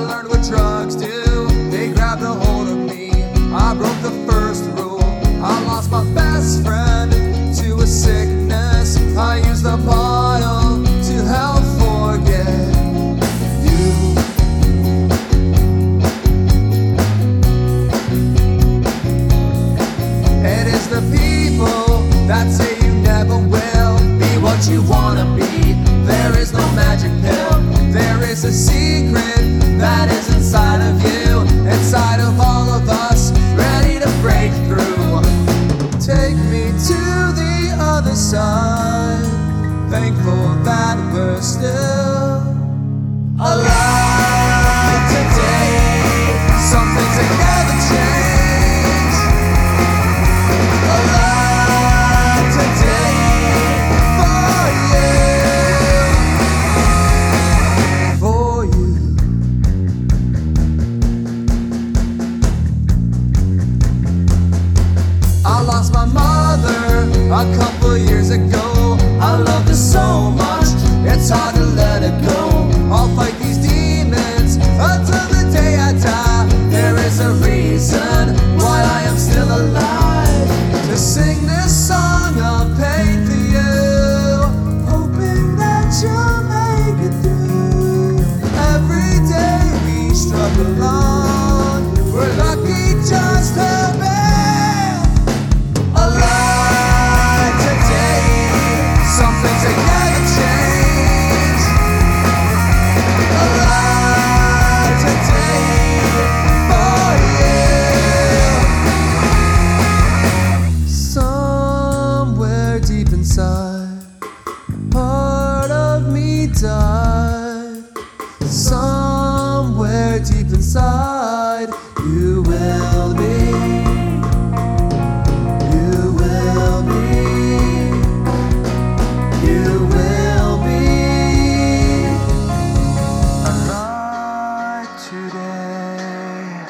learned what drugs do. They grabbed a hold of me. I broke the first rule. I lost my best friend to a sickness. I used the bottle to help forget you. It is the people that say you never will be what you wanna be. There is no magic. sun. Thankful that we're still. A couple years ago Somewhere deep inside, you will be. You will be. You will be alive today.